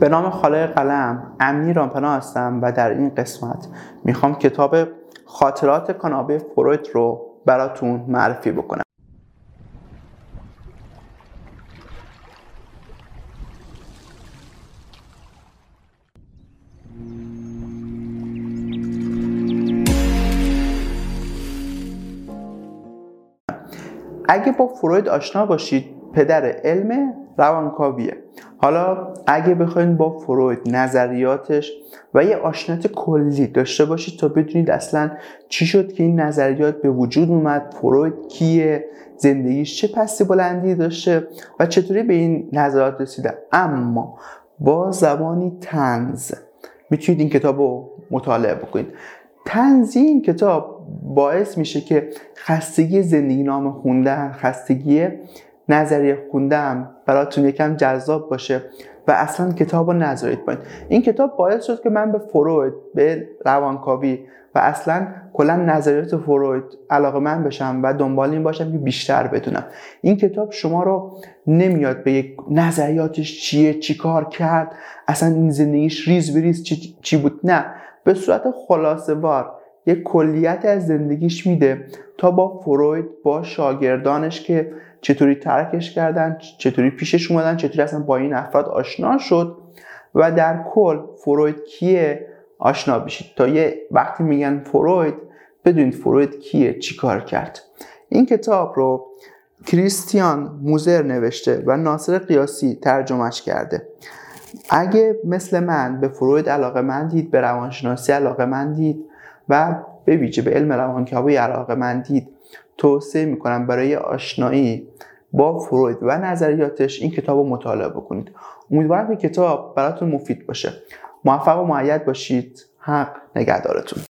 به نام خالق قلم امنی رامپنا هستم و در این قسمت می‌خوام کتاب خاطرات کانابه فروید رو براتون معرفی بکنم. اگه با فروید آشنا باشید پدر علم روانکاویه. حالا اگه بخواید با فروید نظریاتش و یه آشنات کلی داشته باشید تا بدونید اصلا چی شد که این نظریات به وجود اومد فروید کیه زندگیش چه پسی بلندی داشته و چطوری به این نظریات رسیده. اما با زبانی تنز می‌تونید این کتاب رو مطالعه بکنید. تنزی این کتاب باعث میشه که خستگی زندگی نام خوندن خستگی نظریه خوندم براتون یکم جذاب باشه و اصلا کتاب رو نذارید باید این کتاب باعث شد که من به فروید به روانکاوی و اصلا کلا نظریات فروید علاقه من بشم و دنبال این باشم که بیشتر بدونم. این کتاب شما رو نمیاد به یک نظریاتش چیه چی کار کرد اصلا این زندگیش ریز بریز چی, چی بود؟ نه. به صورت خلاصه وار یک کلیت از زندگیش میده تا با فروید با شاگردانش که چطوری ترکش کردن چطوری پیشش اومدن چطوری اصلا با این افراد آشنا شد و در کل فروید کیه؟ آشنا بشید. تا یه وقتی میگن فروید بدونید فروید کیه چی کار کرد. این کتاب رو کریستیان موزر نوشته و ناصر قیاسی ترجمهش کرده. اگه مثل من به فروید علاقه من دید به روانشناسی علاقه من دید و به ویژه به علم روانکاوی علاقه من دید توصیه می‌کنم برای آشنایی با فروید و نظریاتش این کتاب رو مطالعه بکنید. امیدوارم که کتاب براتون مفید باشه. موفق و معید باشید. حق نگهدارتون.